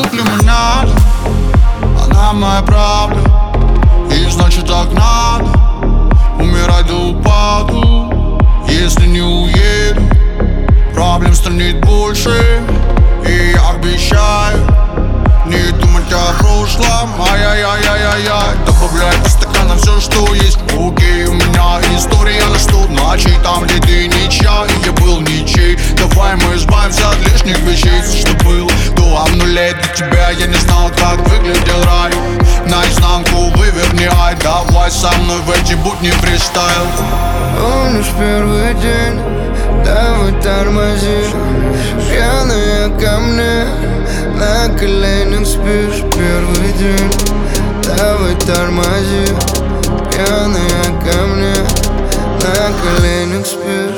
вокруг лимонада Она моя правда И значит так надо. Умирать до упаду Если не уеду. Проблем станет больше И я обещаю Не думать о прошлом. Ай-яй-яй-яй-яй Добавляй обнулей Для тебя. Я не знал, как выглядел рай. Наизнанку выверни, ай. Давай со мной в эти будни фристайл. Помнишь первый день, давай тормози. Пьяная ко мне, на коленях спишь. Первый день, давай тормози. Пьяная ко мне, на коленях спишь